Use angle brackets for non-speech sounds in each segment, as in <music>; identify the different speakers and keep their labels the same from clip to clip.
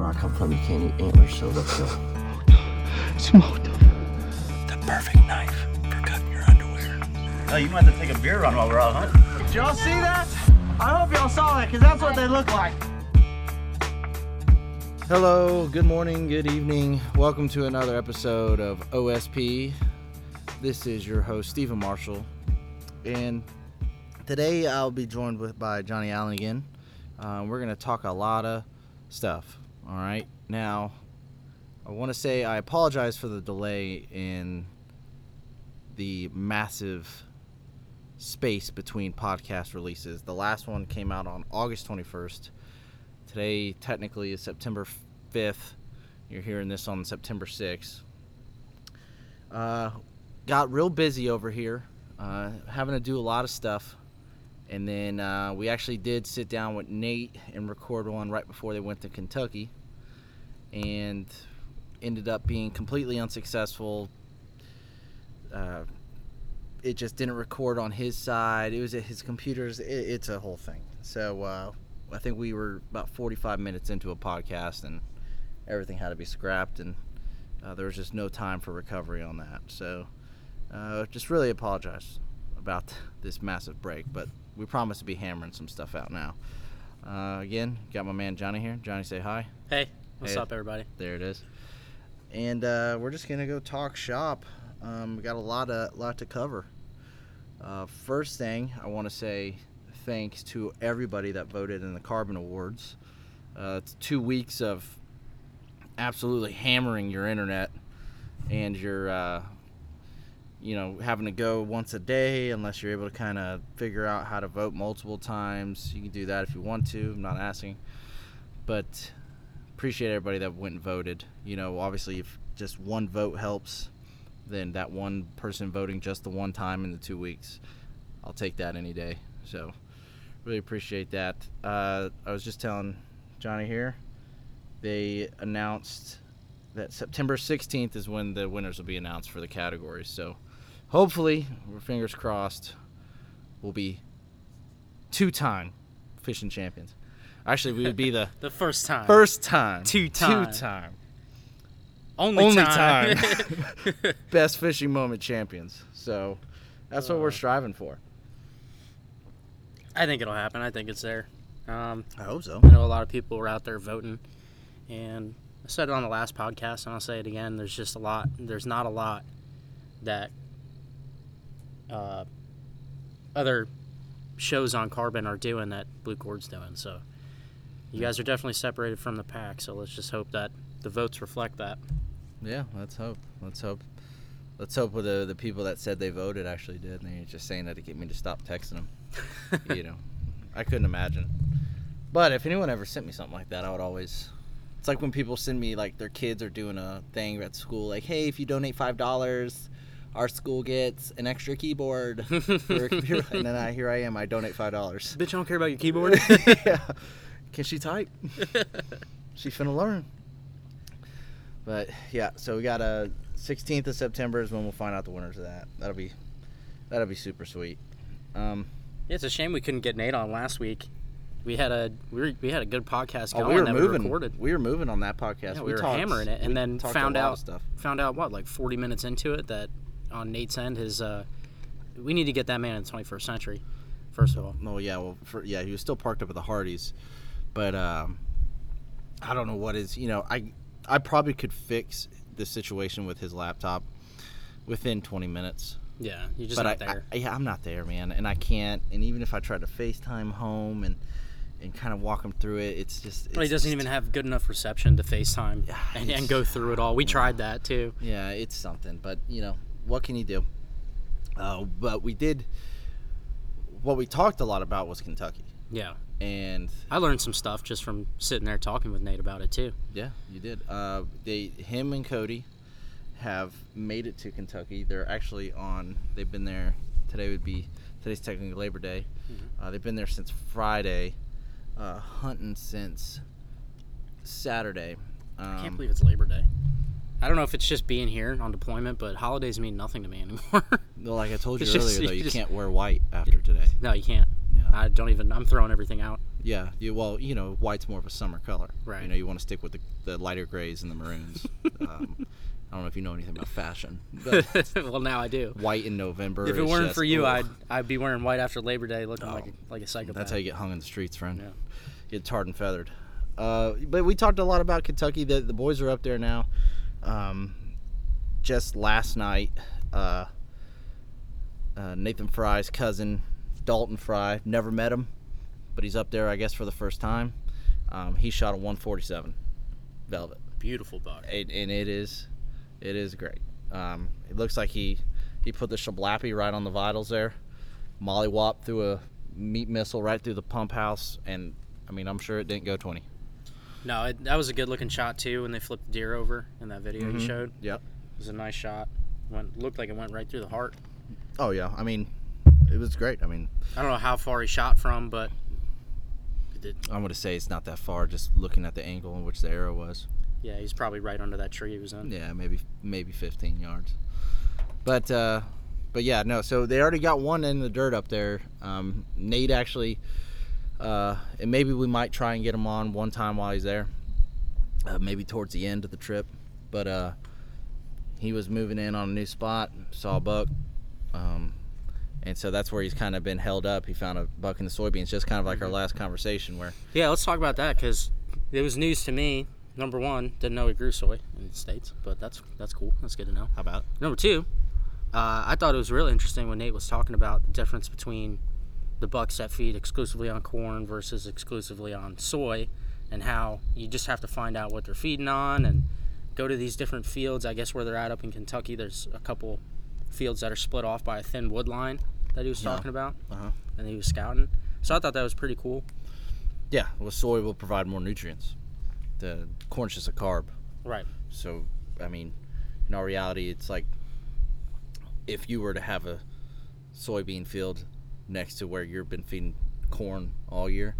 Speaker 1: Where I come from, you can't eat antlers, so let's go.
Speaker 2: Smoked
Speaker 3: The perfect knife for cutting your underwear.
Speaker 4: Oh, you might have to take a beer run while we're out hunting.
Speaker 5: Did y'all see that? I hope y'all saw that because that's what they look like.
Speaker 6: Hello, good morning, good evening. Welcome to another episode of OSP. This is your host, Stephen Marshall. And today I'll be joined with by Johnny Allen again. Uh, we're going to talk a lot of stuff. All right. Now, I want to say I apologize for the delay in the massive space between podcast releases. The last one came out on August 21st. Today, technically, is September 5th. You're hearing this on September 6th. Uh, got real busy over here, uh, having to do a lot of stuff. And then uh, we actually did sit down with Nate and record one right before they went to Kentucky. And ended up being completely unsuccessful. Uh, it just didn't record on his side. It was at his computers. It, it's a whole thing. So uh, I think we were about 45 minutes into a podcast and everything had to be scrapped. And uh, there was just no time for recovery on that. So uh, just really apologize about <laughs> this massive break. But we promise to be hammering some stuff out now. Uh, again, got my man Johnny here. Johnny, say hi.
Speaker 2: Hey, what's
Speaker 6: Hey.
Speaker 2: up, everybody?
Speaker 6: There it is. And uh, we're just gonna go talk shop. Um, we got a lot of lot to cover. Uh, first thing I want to say thanks to everybody that voted in the Carbon Awards. Uh, it's two weeks of absolutely hammering your internet and your uh, you know having to go once a day unless you're able to kind of figure out how to vote multiple times. You can do that if you want to. I'm not asking, but appreciate everybody that went and voted. You know, obviously, if just one vote helps, then that one person voting just the one time in the two weeks, I'll take that any day. So, really appreciate that. Uh, I was just telling Johnny here, they announced that September 16th is when the winners will be announced for the categories. So, hopefully, fingers crossed, we'll be two time fishing champions. Actually, we would be the <laughs>
Speaker 2: The first time.
Speaker 6: First time.
Speaker 2: Two-time.
Speaker 6: Two time.
Speaker 2: Only,
Speaker 6: only
Speaker 2: time. <laughs>
Speaker 6: Best fishing moment champions. So that's what we're
Speaker 2: Uh.
Speaker 6: striving for.
Speaker 2: I think it'll happen. I think it's there. Um,
Speaker 6: I hope so.
Speaker 2: I know a lot of people were out there voting, and I said it on the last podcast, and I'll say it again. There's just a lot. There's not a lot that uh, other shows on Carbon are doing that Blue Cord's doing. So you guys are definitely separated from the pack. So let's just hope that the votes reflect that.
Speaker 6: Yeah, let's hope. Let's hope. Let's hope with the the people that said they voted actually did. And they're just saying that to get me to stop texting them. <laughs> you know, I couldn't imagine. But if anyone ever sent me something like that, I would always. It's like when people send me like their kids are doing a thing at school, like, "Hey, if you donate five dollars, our school gets an extra keyboard for a computer." And then I here I am, I donate five dollars.
Speaker 2: Bitch, I don't care about your keyboard. <laughs>
Speaker 6: yeah. Can she type? <laughs> she finna learn. But yeah, so we got a 16th of September is when we'll find out the winners of that. That'll be that'll be super sweet. Um,
Speaker 2: Yeah, it's a shame we couldn't get Nate on last week. We had a we, were, we had a good podcast
Speaker 6: oh,
Speaker 2: going
Speaker 6: we were
Speaker 2: that
Speaker 6: moving.
Speaker 2: we recorded.
Speaker 6: We were moving on that podcast.
Speaker 2: Yeah, we, were
Speaker 6: talked-
Speaker 2: hammering it, and then found out
Speaker 6: stuff.
Speaker 2: found out what like 40 minutes into it that on Nate's end his uh, we need to get that man in the 21st century. First of all,
Speaker 6: Oh yeah, well, for, yeah, he was still parked up at the Hardys, but um, I don't know what is. You know, I I probably could fix the situation with his laptop within 20 minutes.
Speaker 2: yeah, you're just
Speaker 6: but
Speaker 2: not
Speaker 6: I,
Speaker 2: there.
Speaker 6: I, yeah, I'm not there, man, and I can't. And even if I tried to FaceTime home and and kind of walk him through it, it's just.
Speaker 2: but he doesn't
Speaker 6: just-
Speaker 2: even have good enough reception to FaceTime and, and go through it all. We tried that too.
Speaker 6: Yeah, it's something, but you know what can you do? Uh, but we did. What we talked a lot about was Kentucky,
Speaker 2: Yeah,
Speaker 6: and
Speaker 2: I learned some stuff just from sitting there talking with Nate about it too.
Speaker 6: Yeah, you did. Uh, they, him and Cody, have made it to Kentucky. They're actually on. They've been there. Today would be today's technically Labor Day. Uh, they've been there since Friday, uh, hunting since Saturday. Um,
Speaker 2: I can't believe it's Labor Day. I don't know if it's just being here on deployment, but holidays mean nothing to me anymore.
Speaker 6: Like I told <laughs> you
Speaker 2: It's just-
Speaker 6: earlier, though,
Speaker 2: you
Speaker 6: you
Speaker 2: just-
Speaker 6: can't wear white after today.
Speaker 2: no, you can't. I don't even. I'm throwing everything out.
Speaker 6: Yeah. You well, you know, white's more of a summer color.
Speaker 2: Right.
Speaker 6: You know, you want to stick with the, the lighter grays and the maroons. <laughs> um, I don't know if you know anything about fashion, <laughs> but
Speaker 2: well, now I do.
Speaker 6: white in November.
Speaker 2: If it weren't
Speaker 6: just-
Speaker 2: for you,
Speaker 6: ugh.
Speaker 2: I'd I'd be wearing white after Labor Day, looking
Speaker 6: Oh,
Speaker 2: like a, like a psychopath.
Speaker 6: That's how you get hung in the streets, friend.
Speaker 2: Yeah.
Speaker 6: Get tarred and feathered. Uh, but we talked a lot about Kentucky. The, the boys are up there now. Um, just last night, uh, uh, Nathan Fry's cousin, Dalton Fry, never met him, but he's up there, I guess, for the first time. Um, he shot a 147 Velvet,
Speaker 2: Beautiful buck.
Speaker 6: and, and it is, it is great. Um, it looks like he he put the shablappy right on the vitals there, Molly wop through a meat missile right through the pump house, and I mean I'm sure it didn't go 20.
Speaker 2: No, it, that was a good looking shot too when they flipped the deer over in that video
Speaker 6: Mhm.
Speaker 2: you showed.
Speaker 6: Yep.
Speaker 2: It was a nice shot. Went looked like it went right through the heart.
Speaker 6: Oh yeah, I mean, it was great. I mean,
Speaker 2: I don't know how far he shot from, but it.
Speaker 6: I'm gonna say it's not that far. Just looking at the angle in which the arrow was.
Speaker 2: Yeah, he's probably right under that tree he was in.
Speaker 6: Yeah, maybe maybe 15 yards. But uh, but yeah, no. So they already got one in the dirt up there. Um, Nate actually, uh, and maybe we might try and get him on one time while he's there. Uh, maybe towards the end of the trip, but uh, he was moving in on a new spot, saw a buck, um, and so that's where he's kind of been held up. He found a buck in the soybeans, just kind of like our last conversation where
Speaker 2: Yeah, let's talk about that because it was news to me. Number one, didn't know he grew soy in the states, but that's that's cool. That's good to know.
Speaker 6: how about
Speaker 2: Number two, uh, I thought it was really interesting when Nate was talking about the difference between the bucks that feed exclusively on corn versus exclusively on soy, and how you just have to find out what they're feeding on and go to these different fields. I guess where they're at up in Kentucky, there's a couple fields that are split off by a thin wood line that he was
Speaker 6: Yeah.
Speaker 2: talking about,
Speaker 6: Uh-huh.
Speaker 2: and he was scouting. So I thought that was pretty cool.
Speaker 6: Yeah, well, soy will provide more nutrients. The corn's just a carb.
Speaker 2: Right.
Speaker 6: So, I mean, in all reality, it's like if you were to have a soybean field next to where you've been feeding corn all year,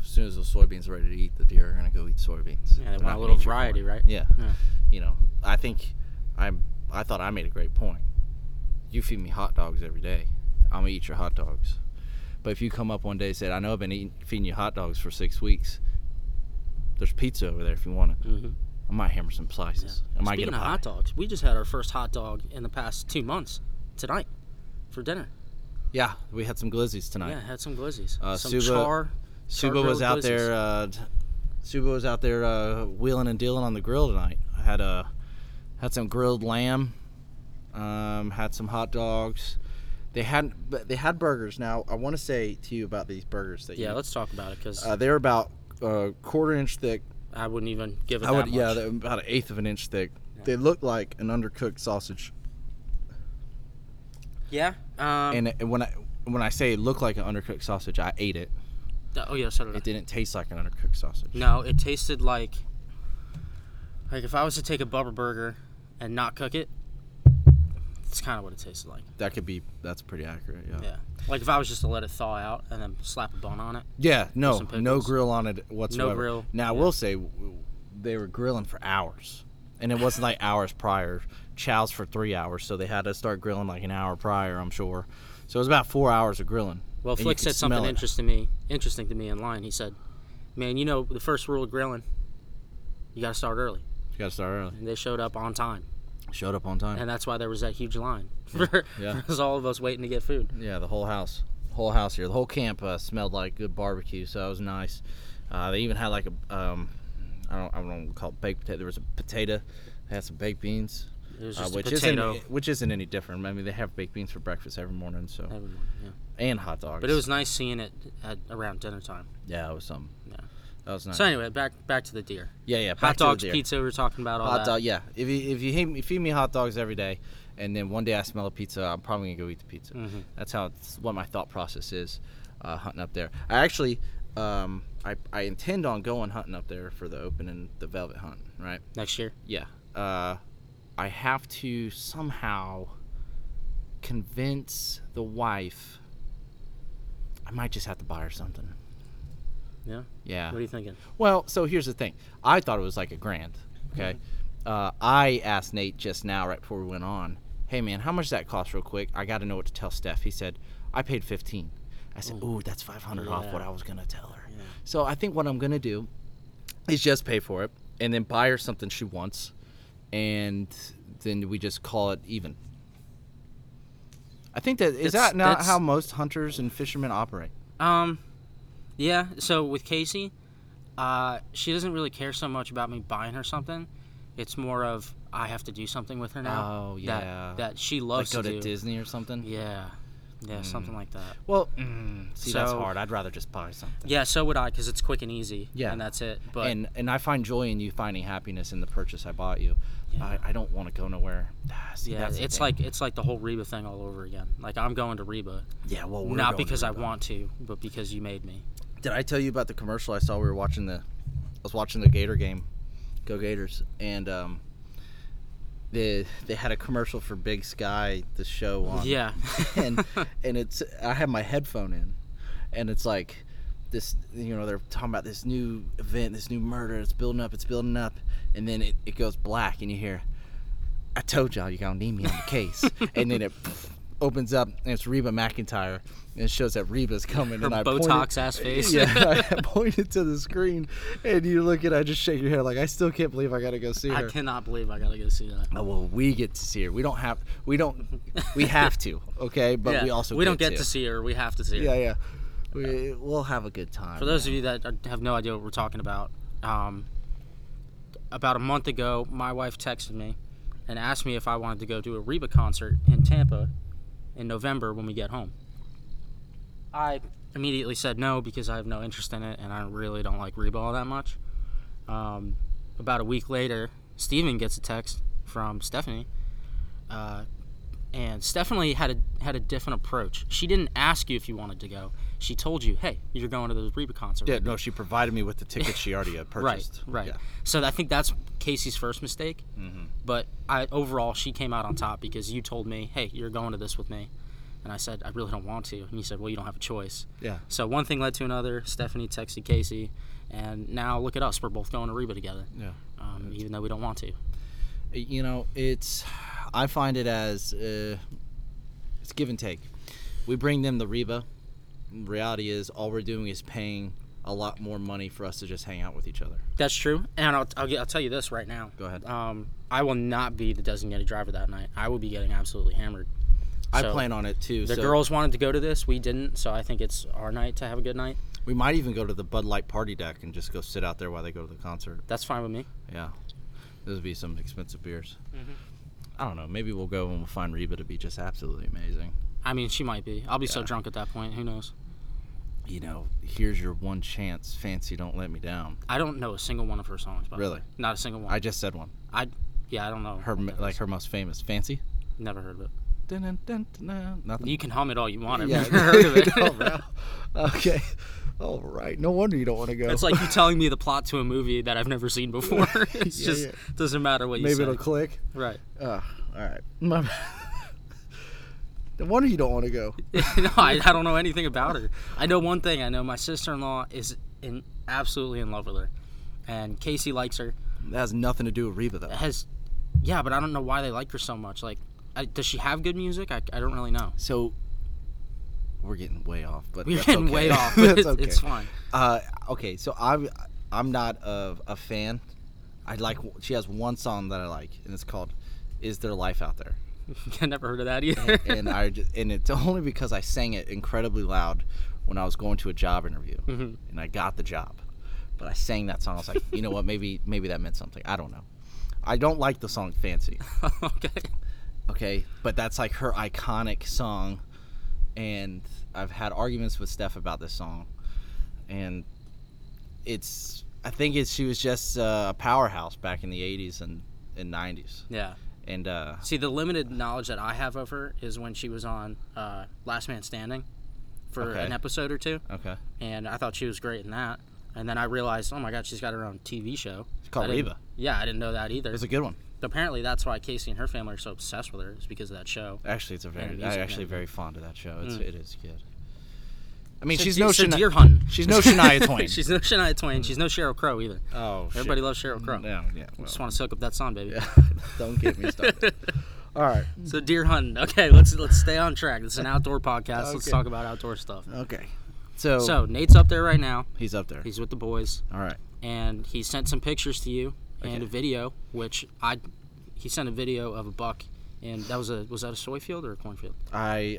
Speaker 6: as soon as those soybeans are ready to eat, the deer are going to go eat soybeans.
Speaker 2: Yeah, they want a little variety, right?
Speaker 6: Yeah.
Speaker 2: Yeah.
Speaker 6: You know, I think I'm. I thought I made a great point. You feed me hot dogs every day, I'm gonna eat your hot dogs. But if you come up one day and said, "I know I've been eating, feeding you hot dogs for six weeks. There's pizza over there if you want it.
Speaker 2: Mm-hmm.
Speaker 6: I might hammer some slices. I might
Speaker 2: Speaking
Speaker 6: get a
Speaker 2: of hot dogs, we just had our first hot dog in the past two months tonight for dinner.
Speaker 6: Yeah, we had some glizzies tonight.
Speaker 2: Yeah, had some glizzies.
Speaker 6: Uh,
Speaker 2: some
Speaker 6: Suba-
Speaker 2: char.
Speaker 6: Suba was out
Speaker 2: glizzies.
Speaker 6: there. Uh, Suba was out there uh, wheeling and dealing on the grill tonight. I had uh, had some grilled lamb. Um, had some hot dogs. They had they had burgers. Now I want to say to you about these burgers that
Speaker 2: Yeah,
Speaker 6: you,
Speaker 2: let's talk about it because
Speaker 6: uh, they're about a quarter inch thick.
Speaker 2: I wouldn't even give it
Speaker 6: I would yeah, they're about an eighth of an inch thick. They look like an undercooked sausage.
Speaker 2: yeah. Um,
Speaker 6: and, when I when I say it looked like an undercooked sausage, I ate it.
Speaker 2: oh yeah, so did.
Speaker 6: It didn't taste like an undercooked sausage.
Speaker 2: No, it tasted like like if I was to take a Bubba burger and not cook it, it's kind of what it tasted like.
Speaker 6: That could be. That's pretty accurate. Yeah.
Speaker 2: Yeah. Like if I was just to let it thaw out and then slap a bun on it.
Speaker 6: Yeah, no, no grill on it whatsoever.
Speaker 2: No grill,
Speaker 6: Now, I will say they were grilling for hours, and it wasn't like hours prior. Chow's for three hours, so they had to start grilling like an hour prior. I'm sure. So it was about four hours of grilling.
Speaker 2: Well,
Speaker 6: and
Speaker 2: Flick said something interesting to me. Interesting to me in line. He said, "Man, you know the first rule of grilling, you got to start early."
Speaker 6: You got to start early.
Speaker 2: And they showed up on time,
Speaker 6: Showed up on time.
Speaker 2: and that's why there was that huge line for,
Speaker 6: Yeah.
Speaker 2: for <laughs> all of us waiting to get food.
Speaker 6: Yeah, the whole house, whole house here, the whole camp uh, smelled like good barbecue, so it was nice. Uh, they even had like a, um, I don't, I don't know, call it baked potato. There was a potato, they had some baked beans,
Speaker 2: It was
Speaker 6: uh, which isn't, which isn't any different. I mean, they have baked beans for breakfast every morning, so
Speaker 2: every morning, yeah.
Speaker 6: and hot dogs.
Speaker 2: But it was nice seeing it at around dinner time.
Speaker 6: yeah, it was something.
Speaker 2: Yeah.
Speaker 6: That was nice.
Speaker 2: So anyway, back back to the deer.
Speaker 6: yeah, yeah,
Speaker 2: Hot dogs, pizza. We were talking about all
Speaker 6: hot
Speaker 2: that.
Speaker 6: dog. Yeah, if you if you feed me, feed me hot dogs every day, and then one day I smell a pizza, I'm probably gonna go eat the pizza.
Speaker 2: Mhm.
Speaker 6: That's how it's what my thought process is, uh, hunting up there. I actually, um, I I intend on going hunting up there for the open and the velvet hunt. Right?
Speaker 2: Next year.
Speaker 6: Yeah. Uh, I have to somehow convince the wife. I might just have to buy her something.
Speaker 2: Yeah.
Speaker 6: Yeah.
Speaker 2: What are you thinking?
Speaker 6: Well, so here's the thing. I thought it was like a grand. Okay. Uh, I asked Nate just now, right before we went on, hey man, how much does that cost real quick? I got to know what to tell Steph. He said, I paid 15. I said, "Ooh, that's 500 off what I was gonna tell her."
Speaker 2: Yeah.
Speaker 6: So I think what I'm gonna do is just pay for it and then buy her something she wants, and then we just call it even. I think that is
Speaker 2: That's-
Speaker 6: that not how most hunters and fishermen operate.
Speaker 2: Um, yeah. So with Casey, uh, she doesn't really care so much about me buying her something. It's more of I have to do something with her now.
Speaker 6: Oh,
Speaker 2: that-
Speaker 6: yeah.
Speaker 2: That, she
Speaker 6: Like
Speaker 2: loves
Speaker 6: go
Speaker 2: to
Speaker 6: to
Speaker 2: do.
Speaker 6: Disney or something.
Speaker 2: Yeah. Yeah, something like that.
Speaker 6: Well, mm, see, that's hard. I'd rather just buy something.
Speaker 2: Yeah, so would I, because it's quick and easy.
Speaker 6: Yeah.
Speaker 2: And that's it. But
Speaker 6: and and I find joy in you finding happiness in the purchase I bought you.
Speaker 2: Yeah.
Speaker 6: I, I don't want to go nowhere. Ah, <sighs> see,
Speaker 2: yeah, it's like it's like the whole Reba thing all over again. Like I'm going to Reba,
Speaker 6: yeah. Well, we're
Speaker 2: not
Speaker 6: going to
Speaker 2: because I want to, but because you made me.
Speaker 6: Did I tell you about the commercial I saw? We were watching the, I was watching the Gator game, Go Gators, and um, they they had a commercial for Big Sky, the show on.
Speaker 2: Yeah. <laughs>
Speaker 6: and and it's I have my headphone in, and it's like this you know they're talking about this new event, this new murder. It's building up, it's building up, and then it, it goes black, and you hear, "I told y'all you're gonna need me on the case," <laughs> and then it opens up, and it's Reba McEntire, and it shows that Reba's coming,
Speaker 2: Her
Speaker 6: and I
Speaker 2: Botox
Speaker 6: pointed-
Speaker 2: ass <laughs> face.
Speaker 6: Yeah, <laughs> I pointed to the screen, and you look at, I just shake your head like I still can't believe I gotta go see her.
Speaker 2: I cannot believe I gotta go see that.
Speaker 6: Oh, well, we get to see her. We don't have. We don't. We <laughs> have to. Okay, but
Speaker 2: yeah.
Speaker 6: we also
Speaker 2: we don't
Speaker 6: get
Speaker 2: get to see her. We have to see her.
Speaker 6: Yeah, yeah. We, we'll have a good time.
Speaker 2: For those of you that have no idea what we're talking about, um, about a month ago, my wife texted me and asked me if I wanted to go to a Reba concert in Tampa in November when we get home. I immediately said no because I have no interest in it and I really don't like Reba all that much. Um, about a week later, Steven gets a text from Stephanie. Uh, and Stephanie had a had a different approach. She didn't ask you if you wanted to go. She told you, "Hey, you're going to the Reba concert."
Speaker 6: Yeah,
Speaker 2: with me."
Speaker 6: no, she provided me with the tickets she already had <laughs>
Speaker 2: right, right.
Speaker 6: Yeah.
Speaker 2: So I think that's Casey's first mistake.
Speaker 6: Mm-hmm.
Speaker 2: But I overall she came out on top because you told me, "Hey, you're going to this with me," and I said, "I really don't want to," and you said, "Well, you don't have a choice."
Speaker 6: Yeah.
Speaker 2: So one thing led to another. Stephanie texted Casey, and now look at us. We're both going to Reba together,
Speaker 6: Yeah.
Speaker 2: um, even though we don't want to.
Speaker 6: You know, it's. I find it as uh, it's give and take. We bring them the Reba. Reality is, all we're doing is paying a lot more money for us to just hang out with each other.
Speaker 2: That's true, and I'll, I'll, I'll tell you this right now.
Speaker 6: Go ahead.
Speaker 2: Um, I will not be the designated driver that night. I will be getting absolutely hammered.
Speaker 6: I
Speaker 2: So,
Speaker 6: plan on it too.
Speaker 2: The
Speaker 6: so
Speaker 2: girls wanted to go to this, we didn't, so I think it's our night to have a good night.
Speaker 6: We might even go to the Bud Light party deck and just go sit out there while they go to the concert.
Speaker 2: That's fine with me.
Speaker 6: Yeah, those would be some expensive beers.
Speaker 2: Mm-hmm.
Speaker 6: I don't know. Maybe we'll go and we'll find Reba to be just absolutely amazing.
Speaker 2: I mean, she might be. I'll be so drunk at that point. Who knows?
Speaker 6: You know, here's your one chance. Fancy, don't let me down.
Speaker 2: I don't know a single one of her songs.
Speaker 6: Really?
Speaker 2: Not a single one.
Speaker 6: I just said one.
Speaker 2: I, yeah, I don't know.
Speaker 6: Her
Speaker 2: what
Speaker 6: m-
Speaker 2: that
Speaker 6: like
Speaker 2: is.
Speaker 6: her most famous. Fancy.
Speaker 2: Never heard of it.
Speaker 6: Dun, dun, dun. Nothing.
Speaker 2: You can hum it all you want. I've
Speaker 6: Yeah, <laughs>
Speaker 2: never heard of it. <laughs>
Speaker 6: no. Okay. All right. No wonder you don't want to go.
Speaker 2: It's like you telling me the <laughs> plot to a movie that I've never seen before. it's
Speaker 6: Yeah,
Speaker 2: just
Speaker 6: yeah.
Speaker 2: doesn't matter what you
Speaker 6: maybe
Speaker 2: say.
Speaker 6: Maybe it'll click.
Speaker 2: Right.
Speaker 6: Uh, all right. My no wonder you don't want to go.
Speaker 2: no, I, I don't know anything about her. I know one thing. I know my sister-in-law is in absolutely in love with her, and Casey likes her.
Speaker 6: That has nothing to do with Reba though.
Speaker 2: It Has, yeah, but I don't know why they like her so much. Like, I, does she have good music? I, I don't really know.
Speaker 6: So we're getting way off, but
Speaker 2: We're
Speaker 6: that's
Speaker 2: getting
Speaker 6: okay.
Speaker 2: way off, <laughs>
Speaker 6: That's
Speaker 2: it's,
Speaker 6: okay.
Speaker 2: it's fine.
Speaker 6: Uh, okay, so I'm I'm not a, a fan. I like she has one song that I like, and it's called "Is There Life Out There," <laughs>
Speaker 2: I never heard of that either.
Speaker 6: and I just, and it's only because I sang it incredibly loud when I was going to a job interview,
Speaker 2: Mhm.
Speaker 6: and I got the job. But I sang that song. I was like, you know what? Maybe maybe that meant something. I don't know. I don't like the song "Fancy." <laughs>
Speaker 2: okay.
Speaker 6: Okay but that's like her iconic song and i've had arguments with steph about this song and it's i think it's she was just uh, a powerhouse back in the 80s and, and 90s
Speaker 2: Yeah.
Speaker 6: and uh
Speaker 2: See, the limited knowledge that I have of her is when she was on uh, Last Man Standing for
Speaker 6: Okay.
Speaker 2: an episode or two,
Speaker 6: okay
Speaker 2: and I thought she was great in that. And then I realized, oh my God, she's got her own TV show.
Speaker 6: it's called reba
Speaker 2: Yeah, I didn't know that either.
Speaker 6: it's a good one
Speaker 2: Apparently, that's why Casey and her family are so obsessed with her, is because of that show.
Speaker 6: actually it's a very i'm actually very fond of that show it's
Speaker 2: Mm.
Speaker 6: it is good i mean
Speaker 2: So
Speaker 6: she's no
Speaker 2: so
Speaker 6: Shania-
Speaker 2: deer hunting. <laughs> <laughs>
Speaker 6: she's no shania twain
Speaker 2: she's no Shania Twain. She's no Sheryl Crow either.
Speaker 6: oh
Speaker 2: Everybody loves Sheryl Crow.
Speaker 6: yeah yeah well,
Speaker 2: Just want to soak up that song, baby.
Speaker 6: yeah <laughs> don't get me started All right.
Speaker 2: So deer hunting. Okay, let's let's stay on track. This is an outdoor podcast. Let's talk about outdoor stuff.
Speaker 6: Okay. So,
Speaker 2: So Nate's up there right now.
Speaker 6: he's up there.
Speaker 2: He's with the boys,
Speaker 6: All right.
Speaker 2: and he sent some pictures to you and a video, which I he sent a video of a buck, and that was a was that a soy field or a cornfield?
Speaker 6: I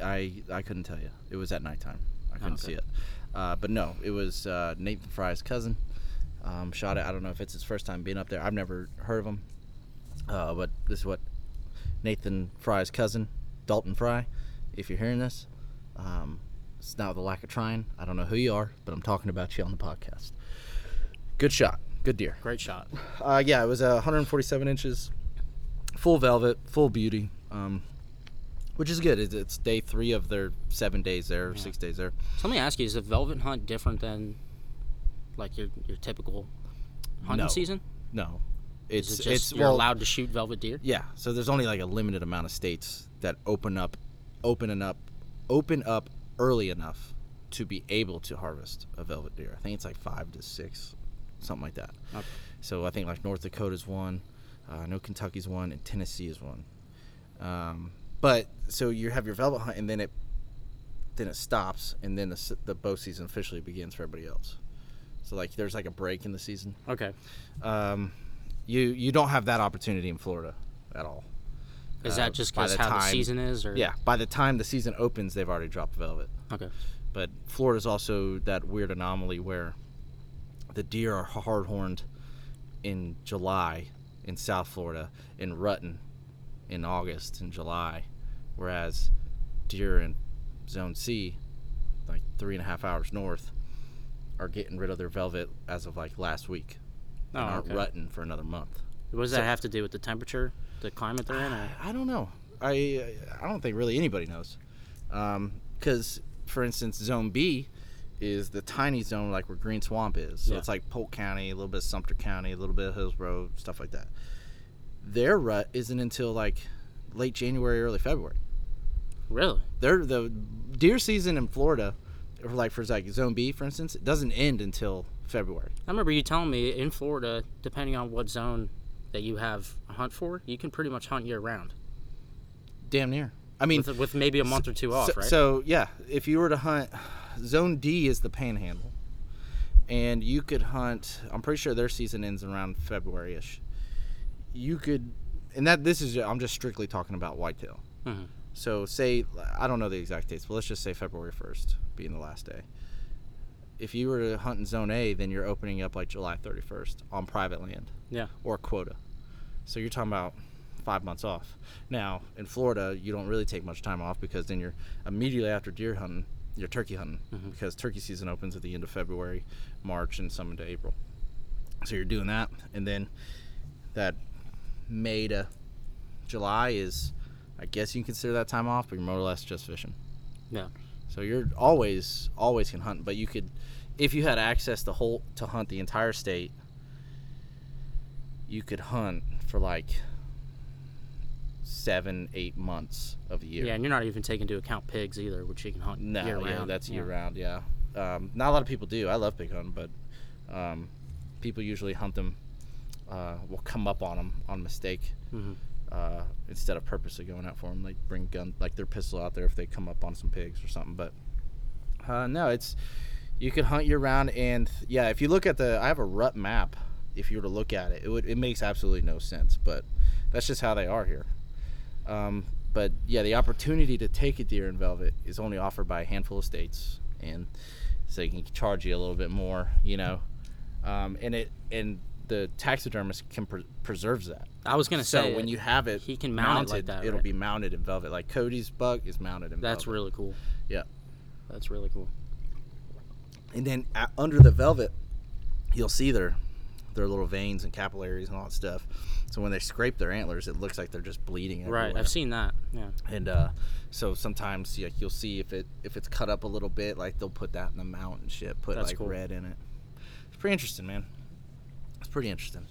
Speaker 6: I I couldn't tell you. It was at nighttime. I couldn't
Speaker 2: Okay.
Speaker 6: see it. Uh, but no, it was uh, Nathan Fry's cousin. Um, shot it. I don't know if it's his first time being up there. I've never heard of him. Uh, but this is what Nathan Fry's cousin, Dalton Fry. If you're hearing this, um, it's not with a lack of trying. I don't know who you are, but I'm talking about you on the podcast. Good shot. Good deer.
Speaker 2: Great shot.
Speaker 6: Uh, yeah, it was uh, 147 inches, full velvet, full beauty, um, which is good. It's, it's day three of their seven days there, six days there.
Speaker 2: So let me ask you: Is the velvet hunt different than like your your typical hunting
Speaker 6: No.
Speaker 2: season?
Speaker 6: No, it's
Speaker 2: Is it just
Speaker 6: it's
Speaker 2: you're
Speaker 6: well,
Speaker 2: allowed to shoot velvet deer?
Speaker 6: yeah. So there's only like a limited amount of states that open up, open up, open up early enough to be able to harvest a velvet deer. I think it's like five to six, something like that.
Speaker 2: Okay.
Speaker 6: So I think like North Dakota's one, uh, I know Kentucky's one, and Tennessee is one. Um, but so you have your velvet hunt, and then it then it stops, and then the, the bow season officially begins for everybody else. So like there's like a break in the season.
Speaker 2: Okay.
Speaker 6: Um, you you don't have that opportunity in Florida at all.
Speaker 2: Is
Speaker 6: Uh,
Speaker 2: that just because how the season is, or
Speaker 6: Yeah, by the time the season opens, they've already dropped velvet.
Speaker 2: Okay.
Speaker 6: But Florida's also that weird anomaly where the deer are hard-horned in July in South Florida, in rutting in August and July, whereas deer in Zone C, like three and a half hours north, are getting rid of their velvet as of like last week
Speaker 2: Oh,
Speaker 6: and aren't
Speaker 2: okay.
Speaker 6: rutting for another month.
Speaker 2: What does that have to do with the temperature, the climate they're in? Or?
Speaker 6: I don't know. I I don't think really anybody knows, um, because for instance, Zone B is the tiny zone like where Green Swamp is. So
Speaker 2: Yeah.
Speaker 6: it's like Polk County, a little bit of Sumter County, a little bit of Hillsborough, stuff like that. Their rut isn't until like late January, early February.
Speaker 2: Really?
Speaker 6: They're the deer season in Florida, or like for like Zone B, for instance, it doesn't end until February.
Speaker 2: I remember you telling me in Florida, depending on what zone that you have a hunt for, you can pretty much hunt year round
Speaker 6: Damn near. I mean,
Speaker 2: with, with maybe a month or two off,
Speaker 6: so,
Speaker 2: right?
Speaker 6: So yeah, if you were to hunt, Zone D is the Panhandle, and you could hunt. I'm pretty sure their season ends around February-ish. You could, and that this is I'm just strictly talking about whitetail.
Speaker 2: Mhm.
Speaker 6: So say I don't know the exact dates, but let's just say February 1st being the last day. If you were to hunt in Zone A, then you're opening up like July 31st on private land
Speaker 2: yeah.
Speaker 6: or quota. So you're talking about five months off. Now in Florida, you don't really take much time off because then you're immediately after deer hunting, you're turkey hunting mm-hmm. because turkey season opens at the end of February, March, and some into April. So you're doing that, and then that May to July is, I guess you can consider that time off, but you're more or less just fishing.
Speaker 2: Yeah.
Speaker 6: So you're always always can hunt, but you could, if you had access to whole to hunt the entire state, you could hunt for like seven, eight months of the year.
Speaker 2: Yeah, and you're not even taking into account pigs either, which you can hunt
Speaker 6: no,
Speaker 2: year
Speaker 6: yeah,
Speaker 2: round.
Speaker 6: that's
Speaker 2: Yeah.
Speaker 6: year round. Yeah, um, not a lot of people do. I love pig hunting, but um, people usually hunt them. Uh, will come up on them on mistake.
Speaker 2: Mhm.
Speaker 6: Uh, instead of purposely going out for them, like bring gun, like their pistol out there if they come up on some pigs or something. But uh, no, it's you could hunt year round, and yeah, if you look at the, I have a rut map. If you were to look at it, it would it makes absolutely no sense, but that's just how they are here. Um, but yeah, the opportunity to take a deer in velvet is only offered by a handful of states, and so they can charge you a little bit more, you know. Um, and it and the taxidermist can pre- preserves that.
Speaker 2: I was gonna
Speaker 6: So
Speaker 2: say
Speaker 6: when you have it,
Speaker 2: he can mount it like that,
Speaker 6: It'll
Speaker 2: right?
Speaker 6: be mounted in velvet. Like Cody's buck is mounted in
Speaker 2: that's
Speaker 6: velvet.
Speaker 2: really cool.
Speaker 6: Yeah.
Speaker 2: That's really cool.
Speaker 6: And then under the velvet, you'll see their their little veins and capillaries and all that stuff. So when they scrape their antlers, it looks like they're just bleeding.
Speaker 2: Right. I've seen that. Yeah.
Speaker 6: And uh, so sometimes yeah, you'll see if it if it's cut up a little bit, like they'll put that in the mount and shit, put
Speaker 2: That's
Speaker 6: like
Speaker 2: cool.
Speaker 6: red in it. It's pretty interesting, man. It's pretty interesting.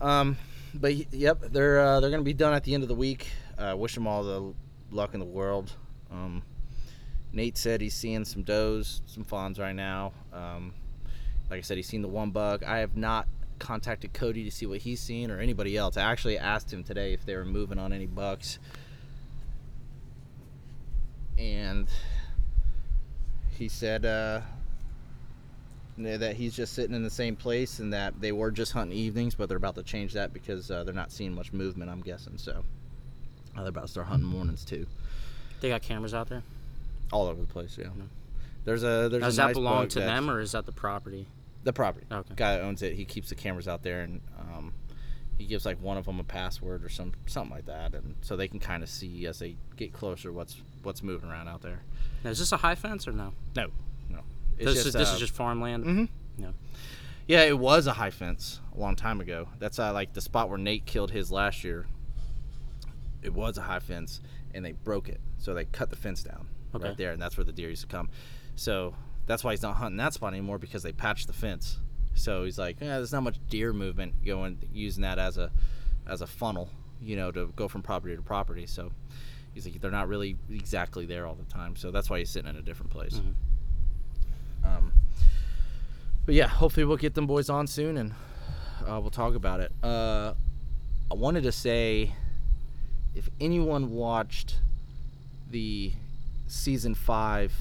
Speaker 6: Um, but yep, they're uh, they're gonna be done at the end of the week. Uh, wish them all the luck in the world. Um, Nate said he's seeing some does, some fawns right now. Um, like I said, he's seen the one buck. I have not contacted Cody to see what he's seen or anybody else. I actually asked him today if they were moving on any bucks, and he said uh, that he's just sitting in the same place and that they were just hunting evenings, but they're about to change that because uh, they're not seeing much movement. I'm guessing so. Uh, they're about to start hunting mornings too,
Speaker 2: They got cameras out there.
Speaker 6: all over the place. Yeah. There's a there's
Speaker 2: Does
Speaker 6: a
Speaker 2: that
Speaker 6: nice
Speaker 2: belong to them or is that the property?
Speaker 6: The property.
Speaker 2: Okay.
Speaker 6: Guy that owns it, he keeps the cameras out there, and um, he gives like one of them a password or some something like that, and so they can kind of see as they get closer what's what's moving around out there.
Speaker 2: Now, is this a high fence or no?
Speaker 6: No, no.
Speaker 2: This is this
Speaker 6: uh,
Speaker 2: is just farmland.
Speaker 6: Mhm.
Speaker 2: No.
Speaker 6: Yeah, it was a high fence a long time ago. That's uh, like the spot where Nate killed his last year. It was a high fence, and they broke it, so they cut the fence down
Speaker 2: Okay.
Speaker 6: right there, and that's where the deer used to come. So that's why he's not hunting that spot anymore because they patched the fence. So he's like, yeah, there's not much deer movement going using that as a as a funnel, you know, to go from property to property. So he's like, they're not really exactly there all the time. So that's why he's sitting in a different place. Um, but yeah, hopefully we'll get them boys on soon and uh, we'll talk about it. Uh, I wanted to say if anyone watched the season five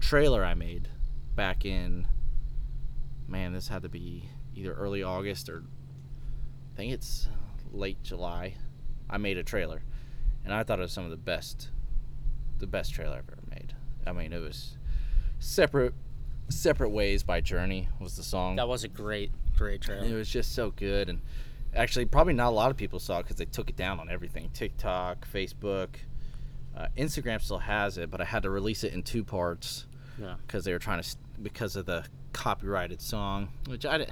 Speaker 6: trailer I made back in, man, this had to be either early August or I think it's late July. I made a trailer and I thought it was some of the best, the best trailer I've ever made. I mean, it was separate separate ways by journey was the song
Speaker 2: That was a great, great trailer.
Speaker 6: it was just so good and actually probably not a lot of people saw it because they took it down on everything tiktok facebook uh, instagram still has it but i had to release it in two parts
Speaker 2: Yeah.
Speaker 6: because they were trying to because of the copyrighted song which i di-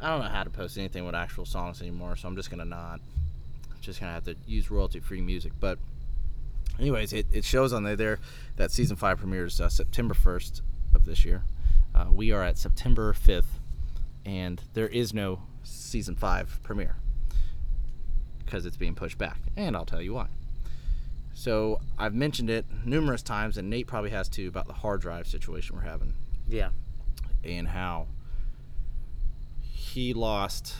Speaker 6: i don't know how to post anything with actual songs anymore so i'm just gonna not just gonna have to use royalty free music but anyways it, it shows on there there that season 5 premieres uh, september 1st of this year uh, we are at september 5th and there is no season 5 premiere because it's being pushed back and i'll tell you why so i've mentioned it numerous times and nate probably has too about the hard drive situation we're having.
Speaker 2: Yeah.
Speaker 6: and how he lost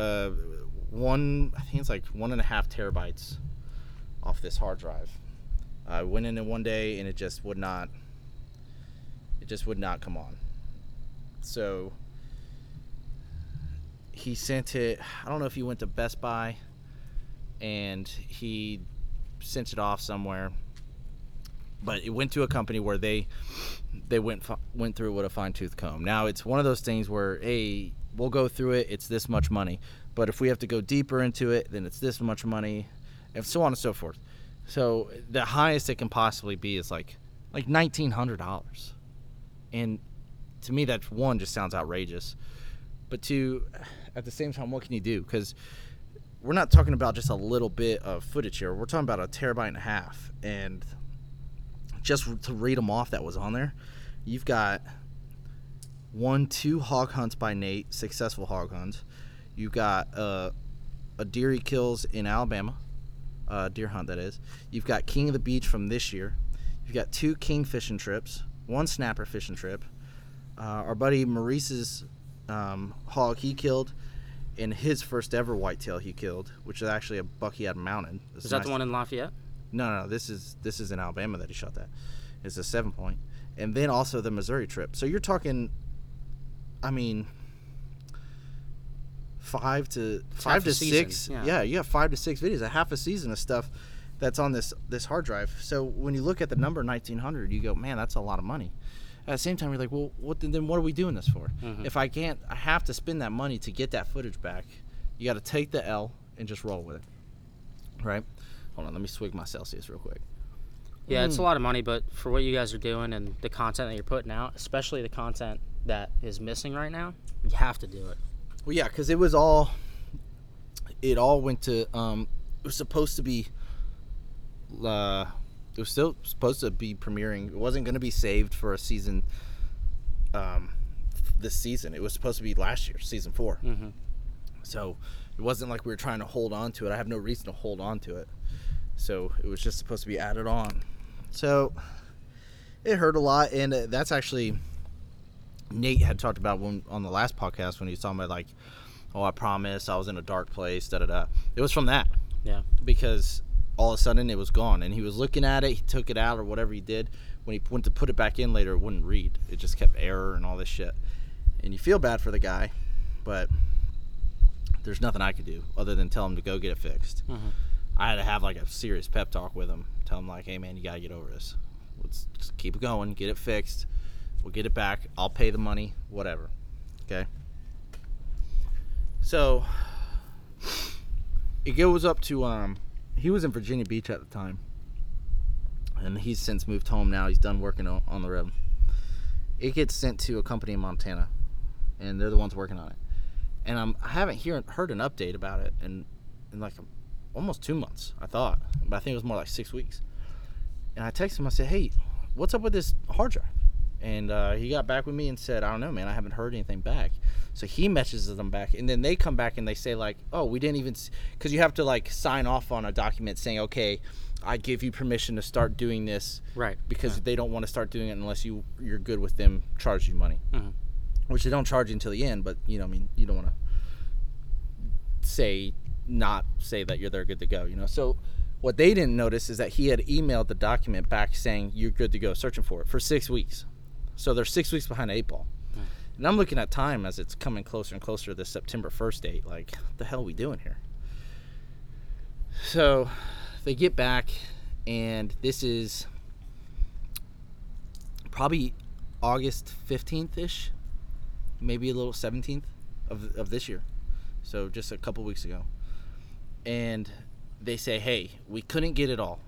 Speaker 6: uh, one i think it's like one and a half terabytes off this hard drive. I went in it one day and it just would not it just would not come on. So he sent it i don't know if he went to best buy and he sent it off somewhere but it went to a company where they they went went through it with a fine tooth comb. Now it's one of those things where hey, we'll go through it. It's this much money, but if we have to go deeper into it, then it's this much money, and so on and so forth. So the highest it can possibly be is like like nineteen hundred dollars, and to me that one just sounds outrageous. But two, at the same time, what can you do? Because we're not talking about just a little bit of footage here. We're talking about a terabyte and a half, and just to read them off that was on there, you've got one, two hog hunts by Nate, successful hog hunts. You've got uh, a deer he kills in Alabama, uh, deer hunt that is. You've got King of the Beach from this year. You've got two king fishing trips, one snapper fishing trip. Uh, our buddy Maurice's um, hog he killed, and his first ever whitetail he killed, which is actually a buck he had mounted.
Speaker 2: Is that
Speaker 6: nice-
Speaker 2: the one in Lafayette?
Speaker 6: no, no, no. This is this is in Alabama that he shot that. It's a seven point, and then also the Missouri trip. So you're talking, I mean, five to five to six.
Speaker 2: yeah.
Speaker 6: Yeah. you have five to six videos, a half a season of stuff that's on this this hard drive. So when you look at the number 1900, you go, man, that's a lot of money. At the same time, you're like, well, what then? What are we doing this for? If I can't, I have to spend that money to get that footage back. You got to take the L and just roll with it, right? Hold on, let me swig my Celsius real quick.
Speaker 2: Yeah,
Speaker 6: Mm.
Speaker 2: it's a lot of money, but for what you guys are doing and the content that you're putting out, especially the content that is missing right now, you have to do it.
Speaker 6: Well, yeah, because it was all, it all went to, um, it was supposed to be, uh, it was still supposed to be premiering. It wasn't going to be saved for a season, um, this season. It was supposed to be last year, season 4
Speaker 2: Mhm.
Speaker 6: So it wasn't like we were trying to hold on to it. I have no reason to hold on to it. So it was just supposed to be added on. So it hurt a lot, and uh, that's actually Nate had talked about when on the last podcast when he was talking about like, oh, I promise I was in a dark place. Da da da. It was from that
Speaker 2: Yeah.
Speaker 6: because all of a sudden it was gone, and he was looking at it. He took it out or whatever he did. When he went to put it back in later, it wouldn't read. It just kept error and all this shit. And you feel bad for the guy, but there's nothing I could do other than tell him to go get it fixed.
Speaker 2: Mhm.
Speaker 6: I had to have like a serious pep talk with him. Tell him like, hey man, you gotta get over this. Let's just keep it going, get it fixed. We'll get it back. I'll pay the money, whatever. Okay. So <sighs> it goes up to um he was in Virginia Beach at the time. And he's since moved home now. He's done working on the road. It gets sent to a company in Montana and they're the ones working on it. And I'm, I haven't hear, heard an update about it in, in like um, almost two months, I thought. But I think it was more like six weeks. And I texted him, I said, hey, what's up with this hard drive? And uh, he got back with me and said, I don't know, man, I haven't heard anything back. So he messages them back. And then they come back and they say, like, oh, we didn't even, because you have to like sign off on a document saying, okay, I give you permission to start doing this
Speaker 2: Right.
Speaker 6: because they don't want to start doing it unless you you're good with them charging you money,
Speaker 2: Mhm.
Speaker 6: which they don't charge you until the end. But you know, I mean, you don't want to say not say that you're they're good to go. You know, so what they didn't notice is that he had emailed the document back saying you're good to go, searching for it for six weeks. So they're six weeks behind eight ball. And I'm looking at time as it's coming closer and closer to this September 1st date. Like, what the hell we doing here? So they get back, and this is probably August 15th ish, maybe a little 17th of, of this year. So just a couple weeks ago. And they say, hey, we couldn't get it all.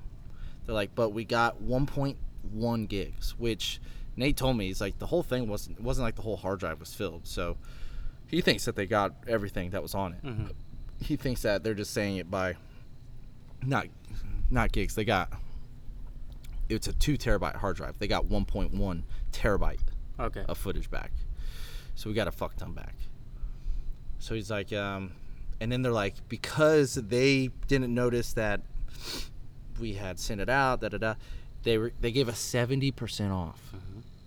Speaker 6: They're like, but we got 1.1 gigs, which Nate told me he's like the whole thing wasn't wasn't like the whole hard drive was filled. So he thinks that they got everything that was on it.
Speaker 2: Mhm.
Speaker 6: He thinks that they're just saying it by not not gigs. They got it's a two terabyte hard drive. They got 1.1 terabyte
Speaker 2: Okay.
Speaker 6: of footage back. So we got a fuck ton back. So he's like, um, and then they're like, because they didn't notice that we had sent it out, da da da, they were they gave us seventy percent off.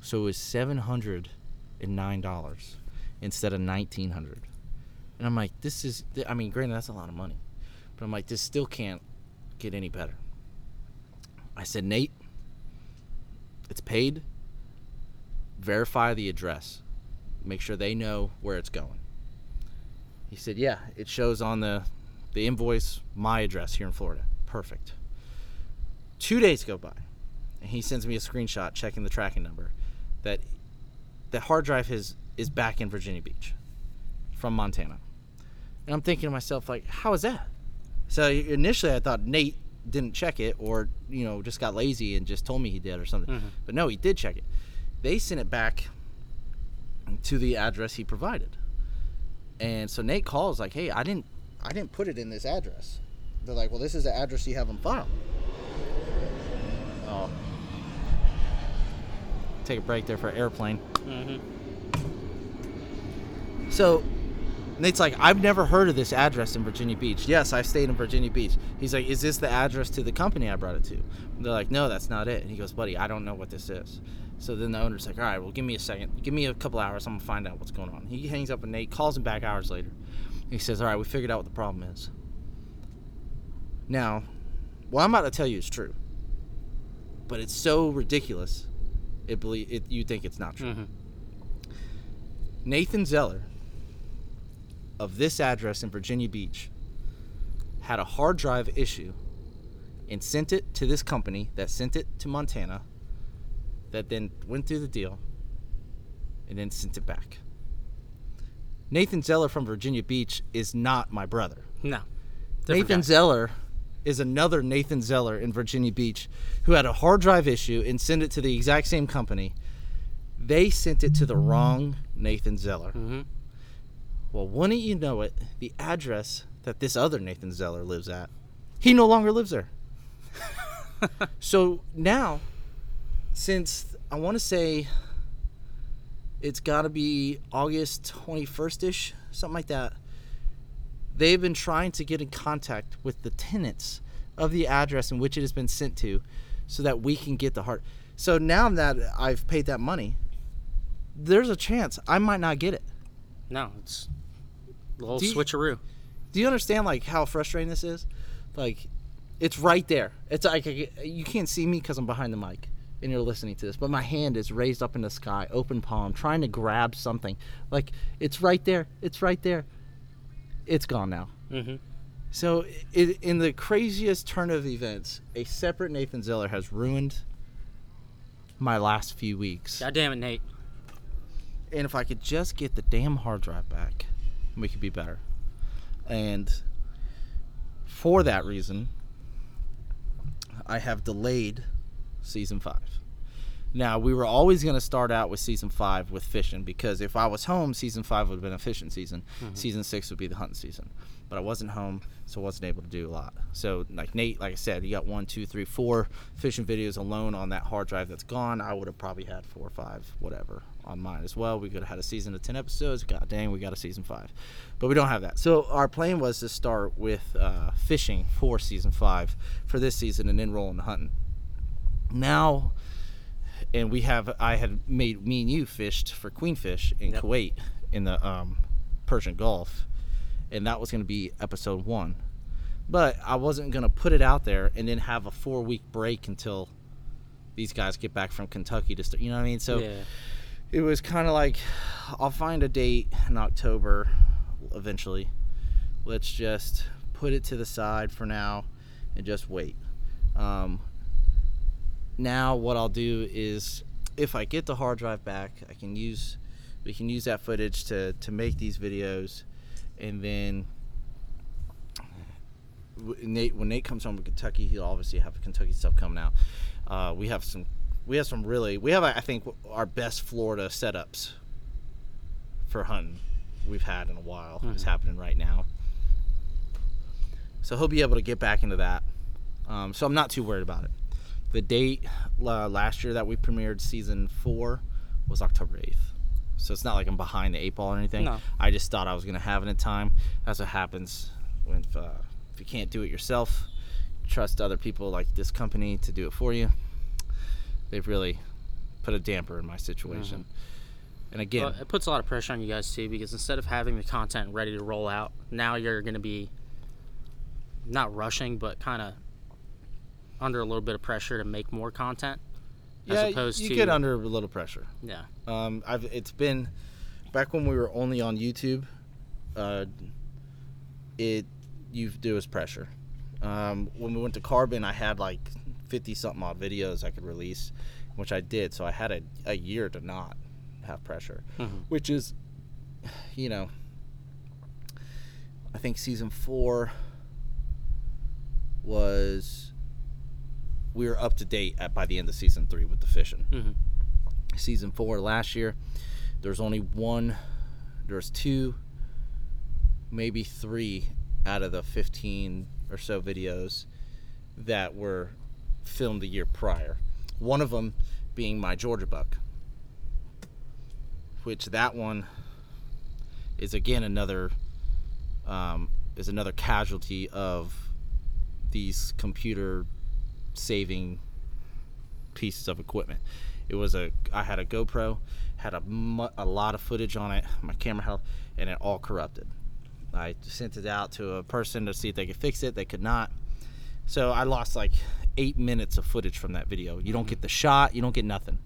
Speaker 6: So it was seven hundred and nine dollars instead of nineteen hundred. And I'm like, this is, I mean, granted that's a lot of money, but I'm like, this still can't get any better. I said, Nate, it's paid. Verify the address. Make sure they know where it's going. He said yeah it shows on the the invoice my address here in florida. Perfect. Two days go by and he sends me a screenshot checking the tracking number that the hard drive is is back in virginia beach from montana and i'm thinking to myself like how is that so initially i thought nate didn't check it or you know just got lazy and just told me he did or something
Speaker 2: Mhm.
Speaker 6: but no he did check it they sent it back to the address he provided. And so Nate calls like, "Hey, I didn't I didn't put it in this address." They're like, "Well, this is the address you have on file." Oh. Take a break there for airplane.
Speaker 2: hmm
Speaker 6: So Nate's like, I've never heard of this address in Virginia Beach. Yes, I've stayed in Virginia Beach. He's like, Is this the address to the company I brought it to? And they're like, No, that's not it. And he goes, Buddy, I don't know what this is. So then the owner's like, All right, well, give me a second. Give me a couple hours. I'm going to find out what's going on. He hangs up with Nate, calls him back hours later. He says, All right, we figured out what the problem is. Now, what I'm about to tell you is true. But it's so ridiculous, it, believe, it you think it's not true.
Speaker 2: hmm
Speaker 6: Nathan Zeller of this address in Virginia Beach had a hard drive issue and sent it to this company that sent it to Montana that then went through the deal and then sent it back. Nathan Zeller from Virginia Beach is not my brother.
Speaker 2: No.
Speaker 6: Nathan
Speaker 2: guy.
Speaker 6: Zeller is another Nathan Zeller in Virginia Beach who had a hard drive issue and sent it to the exact same company. They sent it to the wrong Nathan Zeller.
Speaker 2: Mhm.
Speaker 6: Well, wouldn't you know it, the address that this other Nathan Zeller lives at, he no longer lives there. <laughs> so now, since I want to say it's got to be August 21st ish, something like that, they've been trying to get in contact with the tenants of the address in which it has been sent to so that we can get the heart. So now that I've paid that money, there's a chance I might not get it.
Speaker 2: No, it's a little
Speaker 6: Do you-
Speaker 2: switcheroo.
Speaker 6: Do you understand like how frustrating this is? Like, it's right there. It's like you can't see me because I'm behind the mic and you're listening to this, but my hand is raised up in the sky, open palm, trying to grab something. Like it's right there. It's right there. It's gone now.
Speaker 2: Mm-hmm.
Speaker 6: So, i in the craziest turn of events, a separate Nathan Zeller has ruined my last few weeks.
Speaker 2: God damn it, Nate.
Speaker 6: And if I could just get the damn hard drive back, we could be better. And for that reason, I have delayed season five. Now, we were always going to start out with season five with fishing because if I was home, season five would have been a fishing season. Season six would be the hunting season. But I wasn't home, so I wasn't able to do a lot. So, like Nate, like I said, you got one, two, three, four fishing videos alone on that hard drive that's gone. I would have probably had four or five, whatever, on mine as well. We could have had a season of 10 episodes. God dang, we got a season five. But we don't have that. So, our plan was to start with uh, fishing for season five for this season and then roll into hunting. Now, and we have I had made me and you fished for queenfish in
Speaker 2: Yep.
Speaker 6: Kuwait in the um, Persian Gulf, and that was going to be episode one. But I wasn't going to put it out there and then have a four week break until these guys get back from Kentucky to start. You know what I mean? So
Speaker 2: yeah.
Speaker 6: it was kind of like I'll find a date in October eventually. Let's just put it to the side for now and just wait. Um, now what I'll do is if I get the hard drive back, I can use we can use that footage to to make these videos and then Nate when Nate comes home from Kentucky, he'll obviously have Kentucky stuff coming out. Uh, we have some we have some really we have I think our best Florida setups for hunting we've had in a while. It's happening right now. So he'll be able to get back into that. Um, so I'm not too worried about it. The date uh, last year that we premiered season four was October 8th. So it's not like I'm behind the eight ball or anything.
Speaker 2: No.
Speaker 6: I just thought I was going to have it in time. That's what happens when uh, if you can't do it yourself, trust other people like this company to do it for you. They've really put a damper in my situation. And again,
Speaker 2: Well, it puts a lot of pressure on you guys too because instead of having the content ready to roll out, now you're going to be not rushing, but kind of under a little bit of pressure to make more content.
Speaker 6: yeah,
Speaker 2: as opposed
Speaker 6: you
Speaker 2: to
Speaker 6: get under a little pressure.
Speaker 2: yeah,
Speaker 6: Um, I've it's been back when we were only on YouTube. Uh, it you do was pressure. Um, when we went to Carbon, I had like fifty something odd videos I could release, which I did. So I had a, a year to not have pressure,
Speaker 2: Mhm.
Speaker 6: which is, you know, I think season four was we were up to date at by the end of season three with the fishing
Speaker 2: Mhm.
Speaker 6: season four last year there's only one there's two maybe three out of the 15 or so videos that were filmed the year prior one of them being my georgia buck which that one is again another um, is another casualty of these computer saving pieces of equipment. It was a I had a GoPro, had a, a lot of footage on it. My camera held, and it all corrupted. I sent it out to a person to see if they could fix it. They could not. So I lost like eight minutes of footage from that video. You don't get the shot. You don't get nothing.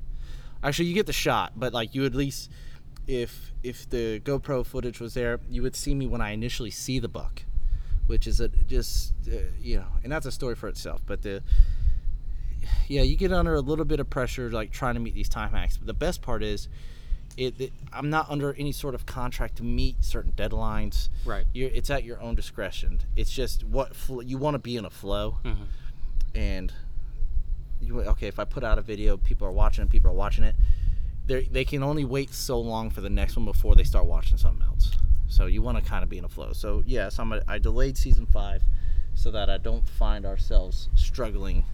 Speaker 6: Actually, you get the shot, but like you at least, if if the GoPro footage was there, you would see me when I initially see the buck, which is a just uh, you know, and that's a story for itself. But the yeah, you get under a little bit of pressure, like trying to meet these time hacks. But the best part is, it, it I'm not under any sort of contract to meet certain deadlines.
Speaker 2: Right.
Speaker 6: You're, it's at your own discretion. It's just what fl- you want to be in a flow,
Speaker 2: Mhm.
Speaker 6: and you okay. If I put out a video, people are watching it. People are watching it. They they can only wait so long for the next one before they start watching something else. So you want to kind of be in a flow. So yes, I'm a, I delayed season five so that I don't find ourselves struggling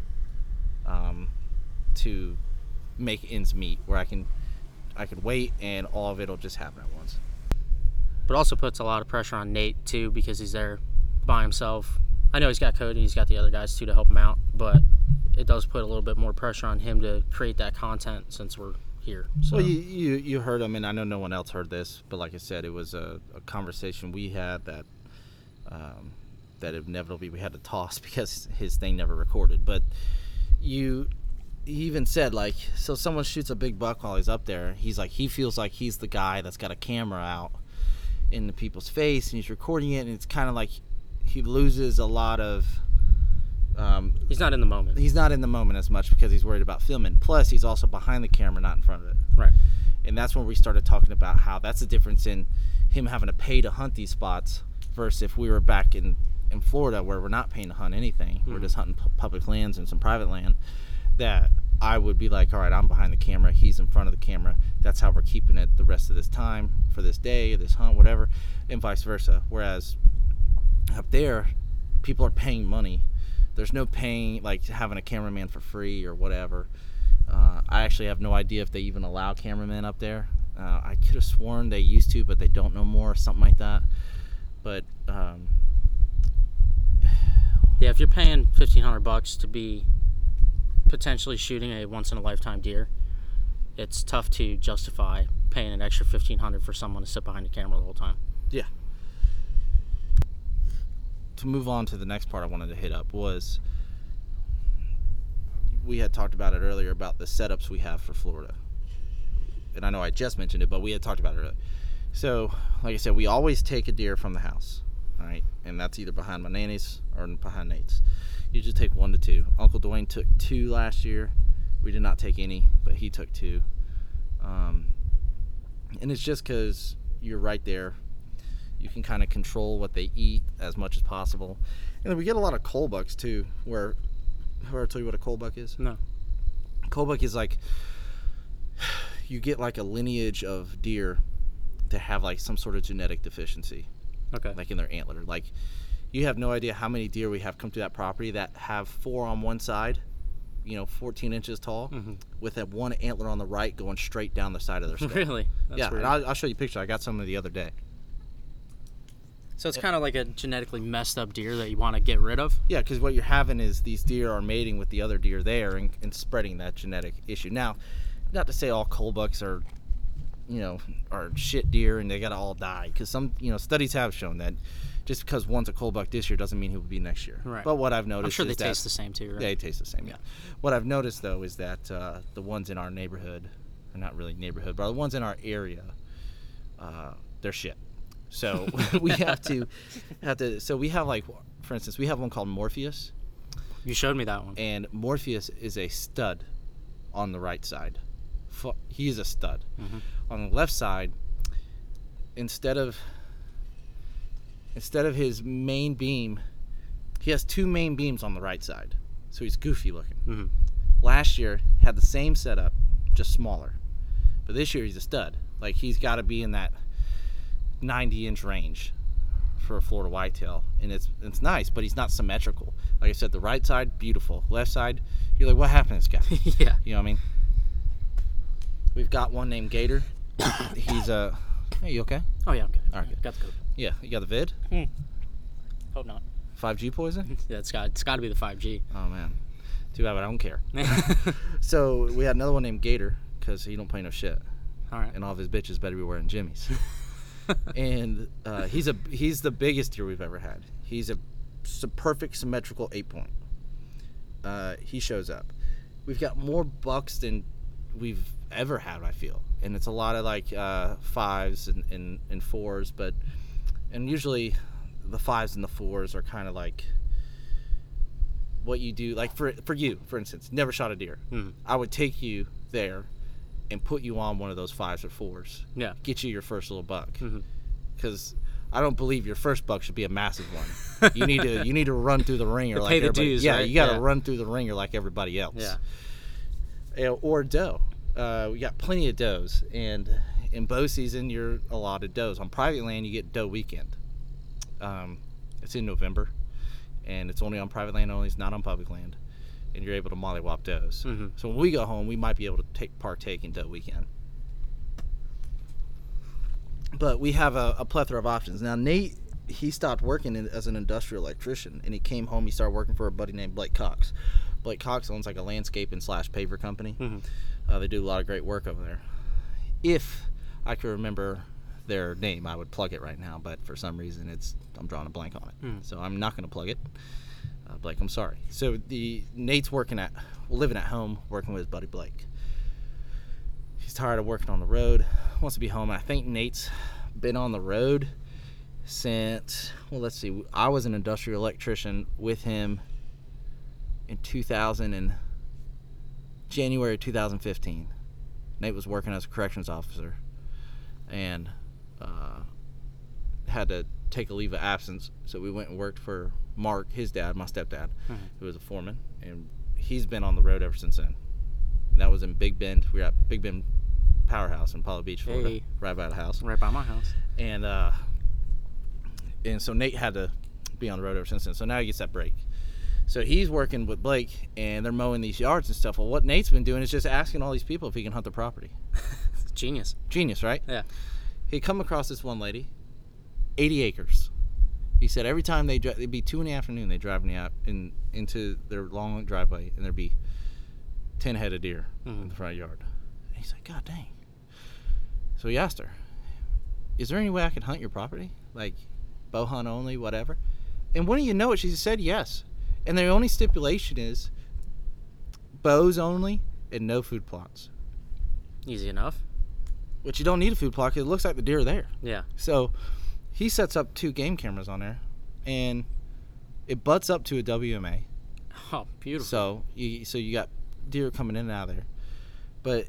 Speaker 6: um, to make ends meet, where I can I could wait and all of it'll just happen at once.
Speaker 2: but also puts a lot of pressure on Nate too because he's there by himself. I know he's got Cody, he's got the other guys too to help him out, but it does put a little bit more pressure on him to create that content since we're here. So
Speaker 6: Well, you, you you heard him, and I know no one else heard this, but like I said, it was a, a conversation we had that um, that inevitably we had to toss <laughs> because his thing never recorded. But you, he even said like, so someone shoots a big buck while he's up there. He's like, he feels like he's the guy that's got a camera out in the people's face, and he's recording it, and it's kind of like he loses a lot of. Um,
Speaker 2: he's not in the moment.
Speaker 6: he's not in the moment as much because he's worried about filming. Plus, he's also behind the camera, not in front of it.
Speaker 2: Right.
Speaker 6: And that's when we started talking about how that's the difference in him having to pay to hunt these spots versus if we were back in, in Florida where we're not paying to hunt anything. We're just hunting pu- public lands and some private land. That I would be like, all right, I'm behind the camera, he's in front of the camera. That's how we're keeping it the rest of this time for this day, this hunt, whatever, and vice versa. Whereas up there, people are paying money. There's no paying like having a cameraman for free or whatever. Uh, I actually have no idea if they even allow cameramen up there. Uh, I could have sworn they used to, but they don't know more, or something like that. But um,
Speaker 2: Yeah, if you're paying fifteen hundred bucks to be potentially shooting a once in a lifetime deer, it's tough to justify paying an extra fifteen hundred for someone to sit behind the camera the whole time.
Speaker 6: yeah. To move on to the next part I wanted to hit up was we had talked about it earlier about the setups we have for Florida. And I know I just mentioned it, but we had talked about it earlier. So, like I said, we always take a deer from the house, all right? And that's either behind my nanny's or behind Nate's. You just take one to two. Uncle Dwayne took two last year. We did not take any, but he took two. Um, and it's just because you're right there. You can kind of control what they eat as much as possible. And then we get a lot of cull bucks too, where, where I tell you what a cull buck is?
Speaker 2: No.
Speaker 6: Cullbuck is like you get like a lineage of deer to have like some sort of genetic deficiency,
Speaker 2: Okay.
Speaker 6: like in their antler. Like you have no idea how many deer we have come to that property that have four on one side, you know, 14 inches tall,
Speaker 2: Mhm.
Speaker 6: with that one antler on the right going straight down the side of their <laughs> skull.
Speaker 2: really? That's
Speaker 6: yeah,
Speaker 2: weird.
Speaker 6: and I'll, I'll show you a picture. I got some of the other day.
Speaker 2: so it's kind of like a genetically messed up deer that you want to get rid of.
Speaker 6: Yeah, because what you're having is these deer are mating with the other deer there and, and spreading that genetic issue. Now, not to say all cull bucks are, you know, are shit deer and they gotta all die. Because some, you know, studies have shown that just because one's a cull buck this year doesn't mean he will be next year.
Speaker 2: Right.
Speaker 6: But what I've noticed
Speaker 2: I'm sure they taste the same too, right?
Speaker 6: they taste the same. Yeah. What I've noticed though is that uh, the ones in our neighborhood, or not really neighborhood, but the ones in our area, uh, they're shit. So <laughs> we have to <laughs> have to. So we have like, for instance, we have one called Morpheus,
Speaker 2: You showed me that one.
Speaker 6: and Morpheus is a stud on the right side. He is a stud.
Speaker 2: Mhm.
Speaker 6: On the left side, instead of instead of his main beam, he has two main beams on the right side. So he's goofy looking.
Speaker 2: Mhm.
Speaker 6: Last year had the same setup, just smaller. But this year he's a stud. Like he's got to be in that 90 inch range for a Florida whitetail, and it's it's nice, but he's not symmetrical. Like I said, the right side beautiful, left side you're like, what happened to this guy? <laughs>
Speaker 2: yeah.
Speaker 6: You know what I mean? We've got one named Gator. <coughs> he's a. Hey, you okay?
Speaker 2: Oh yeah, I'm good.
Speaker 6: All right, good.
Speaker 2: Got the code.
Speaker 6: Yeah, you got the vid.
Speaker 2: Hope not.
Speaker 6: 5G poison. <laughs>
Speaker 2: Yeah, it's got it's got to be the 5G.
Speaker 6: Oh man, too bad, but I don't care. <laughs> <laughs> So we had another one named Gator because he don't play no shit,
Speaker 2: All right.
Speaker 6: and all of his bitches better be wearing jimmies. and uh, he's a he's the biggest deer we've ever had. He's a perfect symmetrical eight point. Uh, he shows up. We've got more bucks than we've ever had. I feel, and it's a lot of like uh, fives and, and and fours, but and usually the fives and the fours are kind of like what you do. Like for for you, for instance, never shot a deer.
Speaker 2: Mhm.
Speaker 6: I would take you there and put you on one of those fives or fours
Speaker 2: Yeah.
Speaker 6: get you your first little buck because I don't believe your first buck should be a massive one. <laughs> you need to you need to run through the ringer
Speaker 2: To
Speaker 6: like
Speaker 2: pay the
Speaker 6: everybody.
Speaker 2: dues,
Speaker 6: yeah,
Speaker 2: right?
Speaker 6: you got to
Speaker 2: Yeah.
Speaker 6: run through the ringer like everybody else.
Speaker 2: Yeah.
Speaker 6: Yeah, Or doe. Uh, we got plenty of does, and in bow season you're allotted does. On private land you get doe weekend. Um, it's in November, and it's only on private land only. It's not on public land, and you're able to mollywop does.
Speaker 2: Mhm.
Speaker 6: So when we go home, we might be able to take partake in doe weekend but we have a, a plethora of options. Now, Nate, he stopped working in, as an industrial electrician, and he came home. He started working for a buddy named Blake Cox. Blake Cox owns like a landscape and slash paver company.
Speaker 2: Mhm.
Speaker 6: Uh, they do a lot of great work over there. If I could remember their name, I would plug it right now. But for some reason, it's I'm drawing a blank on it,
Speaker 2: Hmm.
Speaker 6: so I'm not going to plug it. Uh, Blake, I'm sorry. So the Nate's working at, living at home, working with his buddy Blake. He's tired of working on the road, wants to be home. And I think Nate's been on the road since well, let's see. I was an industrial electrician with him in 2000 and January 2015. Nate was working as a corrections officer and uh, had to take a leave of absence. So we went and worked for Mark, his dad, my stepdad, who was a foreman, and he's been on the road ever since then. That was in Big Bend. We were at Big Bend Powerhouse in Apollo Beach, Florida,
Speaker 2: Hey.
Speaker 6: right by the house
Speaker 2: Right by my house.
Speaker 6: and uh, and so Nate had to be on the road ever since then. So now he gets that break. So he's working with Blake, and they're mowing these yards and stuff. Well, what Nate's been doing is just asking all these people if he can hunt the property. <laughs>
Speaker 2: Genius.
Speaker 6: Genius, right?
Speaker 2: Yeah.
Speaker 6: He come across this one lady, 80 acres. He said every time they dri- it'd be two in the afternoon they drive me out in into their long driveway, and there'd be 10 head of deer in mm-hmm. the front yard. And he's like, God dang. So he asked her, Is there any way I can hunt your property? Like bow hunt only, whatever? And wouldn't you know it, she said yes. And the only stipulation is bows only and no food plots.
Speaker 2: Easy enough.
Speaker 6: Which you don't need a food plot 'cause it looks like the deer are there.
Speaker 2: Yeah.
Speaker 6: So he sets up two game cameras on there, and it butts up to a WMA.
Speaker 2: Oh, beautiful.
Speaker 6: So you so you got deer coming in and out of there, but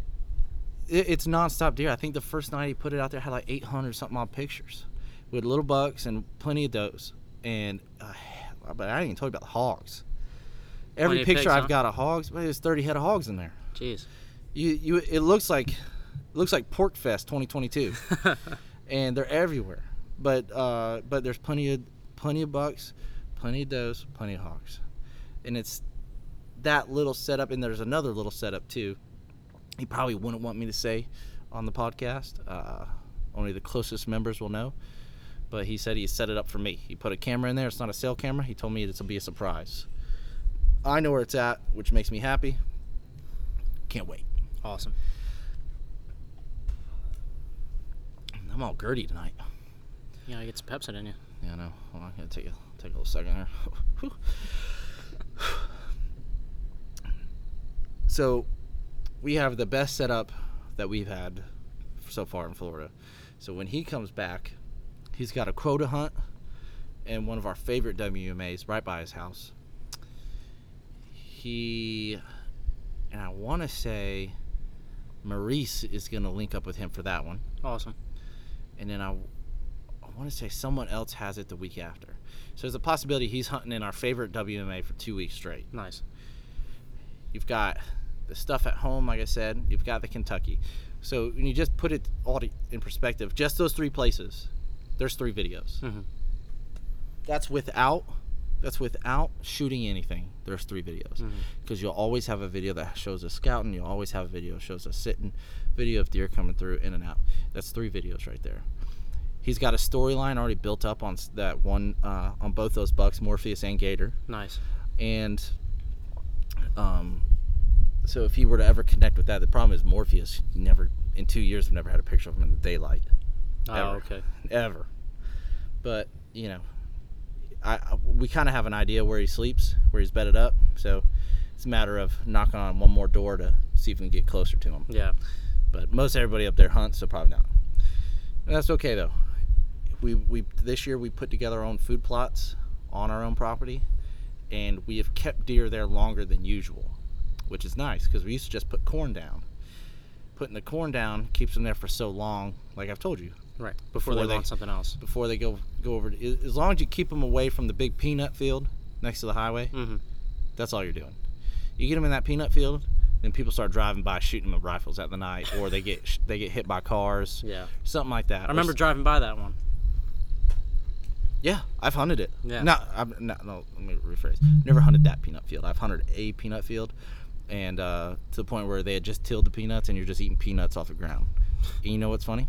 Speaker 6: it, it's nonstop deer. I think the first night he put it out there had like 800 something odd pictures with little bucks and plenty of does. And uh, <sighs> but I didn't even tell you about the hogs. Every picture
Speaker 2: pigs,
Speaker 6: I've
Speaker 2: huh?
Speaker 6: got of hogs, well, there's 30 head of hogs in there.
Speaker 2: Jeez.
Speaker 6: You you it looks like it looks like Pork Fest 2022. <laughs> and they're everywhere. But uh, but there's plenty of plenty of bucks, plenty of does, plenty of hogs, and it's that little setup. And there's another little setup too. He probably wouldn't want me to say on the podcast. Uh, only the closest members will know. But he said he set it up for me. He put a camera in there. It's not a sale camera. He told me it'll be a surprise. I know where it's at, which makes me happy. Can't wait.
Speaker 2: Awesome.
Speaker 6: I'm all girdy tonight.
Speaker 2: Yeah, I get some Pepsi in you.
Speaker 6: Yeah, I know. Hold on, I'm gonna take a take a little second here. <laughs> So, we have the best setup that we've had so far in Florida. So when he comes back, he's got a quota hunt and one of our favorite WMAs right by his house. He and I want to say Maurice is gonna link up with him for that one
Speaker 2: Awesome.
Speaker 6: And then I, I want to say someone else has it the week after. So there's a possibility he's hunting in our favorite WMA for two weeks straight.
Speaker 2: Nice.
Speaker 6: You've got the stuff at home, like I said. You've got the Kentucky. So when you just put it all in perspective, just those three places, there's three videos.
Speaker 2: Mhm.
Speaker 6: That's without. That's without shooting anything. There's three videos because you'll always have a video that shows us scouting. You'll always have a video that shows us sitting, video of deer coming through in and out. That's three videos right there. He's got a storyline already built up on that one uh, on both those bucks, Morpheus and Gator,
Speaker 2: Nice.
Speaker 6: and um, so if he were to ever connect with that, the problem is Morpheus never in two years have never had a picture of him in the daylight
Speaker 2: Oh,
Speaker 6: Ever.
Speaker 2: okay.
Speaker 6: ever. But you know, I, I we kind of have an idea where he sleeps, where he's bedded up. So it's a matter of knocking on one more door to see if we can get closer to him.
Speaker 2: Yeah.
Speaker 6: But most everybody up there hunts, so probably not. And that's okay though. We we this year we put together our own food plots on our own property, and we have kept deer there longer than usual, which is nice because we used to just put corn down. Putting the corn down keeps them there for so long, like I've told you,
Speaker 2: Right. Before,
Speaker 6: Before
Speaker 2: they,
Speaker 6: they-
Speaker 2: want something else.
Speaker 6: before they go go over. To, as long as you keep them away from the big peanut field next to the highway,
Speaker 2: Mm-hmm.
Speaker 6: that's all you're doing. You get them in that peanut field, then people start driving by shooting them with rifles at the night, or they get they get hit by cars,
Speaker 2: Yeah.
Speaker 6: something like that.
Speaker 2: I remember driving by that one.
Speaker 6: Yeah, I've hunted it.
Speaker 2: Yeah.
Speaker 6: No, I'm, no, no. Let me rephrase. Never hunted that peanut field. I've hunted a peanut field, and uh, to the point where they had just tilled the peanuts, and you're just eating peanuts off the ground. And you know what's funny?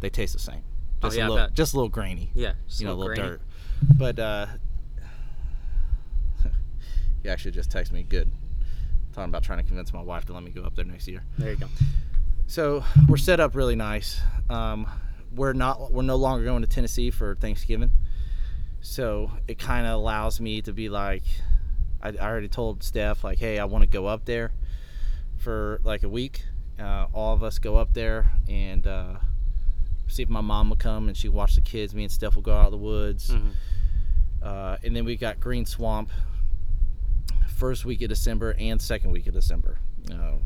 Speaker 6: They taste the same.
Speaker 2: Oh,
Speaker 6: Just
Speaker 2: yeah, I
Speaker 6: a little, just a little grainy.
Speaker 2: Yeah. just
Speaker 6: you know, a little
Speaker 2: grainy.
Speaker 6: dirt. But uh, <laughs> you actually just texted me. Good. talking about trying to convince my wife to let me go up there next year.
Speaker 2: There you go.
Speaker 6: So we're set up really nice. Um, we're not we're no longer going to Tennessee for Thanksgiving, so it kind of allows me to be like, I, I already told Steph like, hey, I want to go up there for like a week. Uh, all of us go up there and uh, see if my mom will come and she watch the kids. Me and Steph will go out of the woods,
Speaker 2: Mhm.
Speaker 6: uh, and then we got Green Swamp first week of December and second week of December. Uh,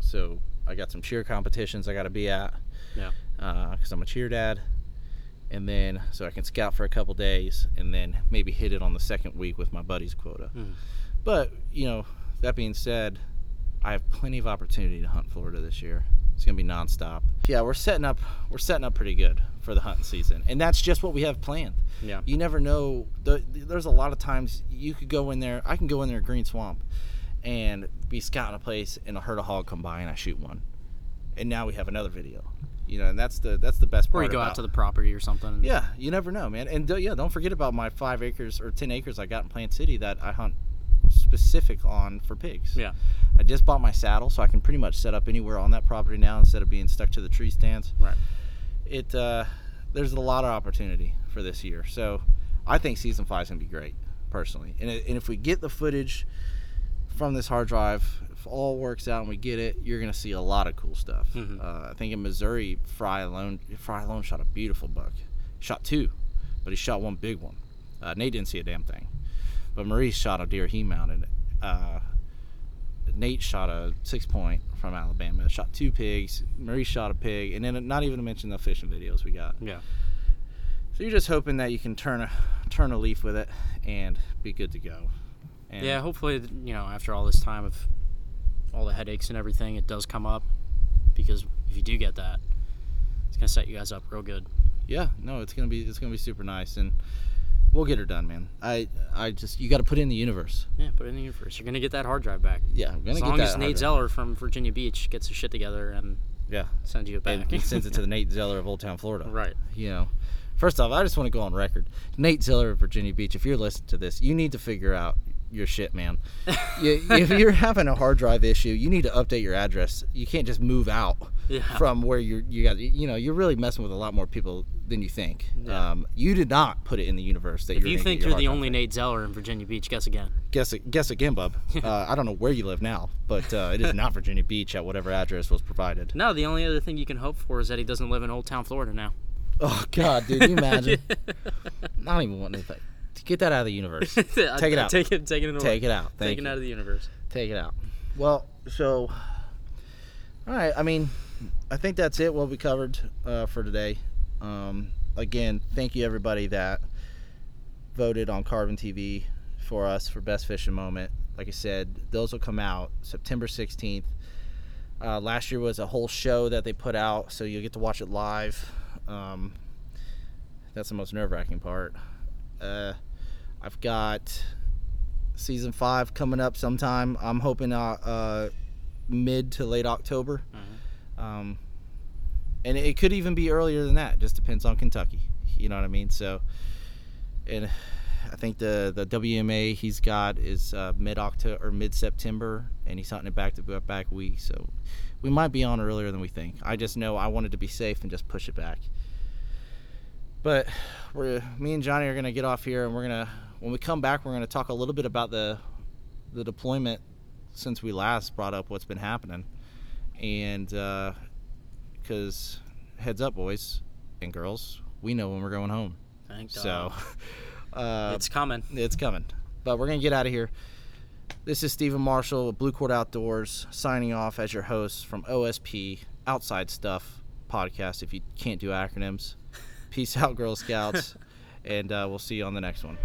Speaker 6: so I got some cheer competitions I got to be at
Speaker 2: Yeah.
Speaker 6: because I'm a cheer dad. And then, so I can scout for a couple days and then maybe hit it on the second week with my buddy's quota.
Speaker 2: Mhm.
Speaker 6: But, you know, that being said, I have plenty of opportunity to hunt Florida this year. It's going to be nonstop. Yeah, we're setting up we're setting up pretty good for the hunting season. And that's just what we have planned.
Speaker 2: Yeah.
Speaker 6: You never know. The, there's a lot of times you could go in there. I can go in there Green Swamp and be scouting a place and a herd of hog come by and I shoot one. And now we have another video. You know, and that's the that's the best part.
Speaker 2: Or you go
Speaker 6: about,
Speaker 2: out to the property or something.
Speaker 6: yeah, you never know, man. And uh, yeah, don't forget about my five acres or ten acres I got in Plant City that I hunt specific on for pigs.
Speaker 2: Yeah.
Speaker 6: I just bought my saddle, so I can pretty much set up anywhere on that property now instead of being stuck to the tree stands.
Speaker 2: Right.
Speaker 6: It uh, there's a lot of opportunity for this year, so I think season five is gonna be great, personally. And, it, and if we get the footage from this hard drive, if all works out and we get it, you're gonna see a lot of cool stuff.
Speaker 2: Mhm.
Speaker 6: Uh, I think in Missouri, Fry alone, Fry alone shot a beautiful buck. Shot two, but he shot one big one. Uh, Nate didn't see a damn thing, but Maurice shot a deer he mounted. Uh, Nate shot a six point from Alabama. Shot two pigs. Maurice shot a pig, and then not even to mention the fishing videos we got.
Speaker 2: Yeah.
Speaker 6: So you're just hoping that you can turn a turn a leaf with it and be good to go. And
Speaker 2: Yeah, hopefully, you know, after all this time of all the headaches and everything, it does come up. Because if you do get that, it's gonna set you guys up real good.
Speaker 6: yeah, no, it's gonna be it's gonna be super nice, and we'll get her done, man. I I just you got to put it in the universe.
Speaker 2: Yeah, put it in the universe. You're gonna get that hard drive back.
Speaker 6: Yeah, I'm gonna
Speaker 2: As
Speaker 6: get
Speaker 2: long
Speaker 6: that.
Speaker 2: as Nate. Zeller from Virginia Beach gets his shit together and
Speaker 6: Yeah,
Speaker 2: sends you it back.
Speaker 6: and he sends it to the <laughs> Nate Zeller of Old Town, Florida.
Speaker 2: right.
Speaker 6: you know first off i just want to go on record nate Zeller of virginia beach if you're listening to this you need to figure out your shit man you, if you're having a hard drive issue you need to update your address you can't just move out
Speaker 2: Yeah.
Speaker 6: from where you're you got you know you're really messing with a lot more people than you think
Speaker 2: Yeah.
Speaker 6: um, you did not put it in the universe that
Speaker 2: If
Speaker 6: you're
Speaker 2: you think you're the only Nate Zeller in Virginia Beach, guess again.
Speaker 6: guess guess again bub <laughs> uh, i don't know where you live now but uh, it is not virginia beach at whatever address was provided
Speaker 2: No, the only other thing you can hope for is that he doesn't live in Old Town, Florida now.
Speaker 6: oh god dude you imagine <laughs> not even wanting to think get that out of the universe <laughs>
Speaker 2: take
Speaker 6: it out.
Speaker 2: Take it. Take it.
Speaker 6: Take it out. Thank
Speaker 2: Take it out of the universe.
Speaker 6: take it out. Well, so, all right. I mean, I think that's it. What we covered uh, for today. Um, again, thank you everybody that voted on Carbon TV for us for best fishing moment. Like I said, those will come out September 16th. Uh, last year was a whole show that they put out, so you'll get to watch it live. Um, that's the most nerve-wracking part. Uh, I've got season five coming up sometime. I'm hoping uh, uh, mid to late October. Um, and it could even be earlier than that. Just depends on Kentucky. You know what I mean? So, and I think the the WMA he's got is uh, mid October or mid September, and he's hunting it back to back week. So, we might be on earlier than we think. I just know I wanted to be safe and just push it back. But we're me and Johnny are gonna get off here, and we're gonna when we come back, we're gonna talk a little bit about the the deployment since we last brought up what's been happening, and because heads up, boys and girls, we know when we're going home.
Speaker 2: Thank.
Speaker 6: So <laughs> uh,
Speaker 2: it's coming.
Speaker 6: it's coming. But we're gonna get out of here. This is Stephen Marshall of Blue Court Outdoors signing off as your host from OSP Outside Stuff podcast. If you can't do acronyms, <laughs> peace out, Girl Scouts, <laughs> and uh, we'll see you on the next one.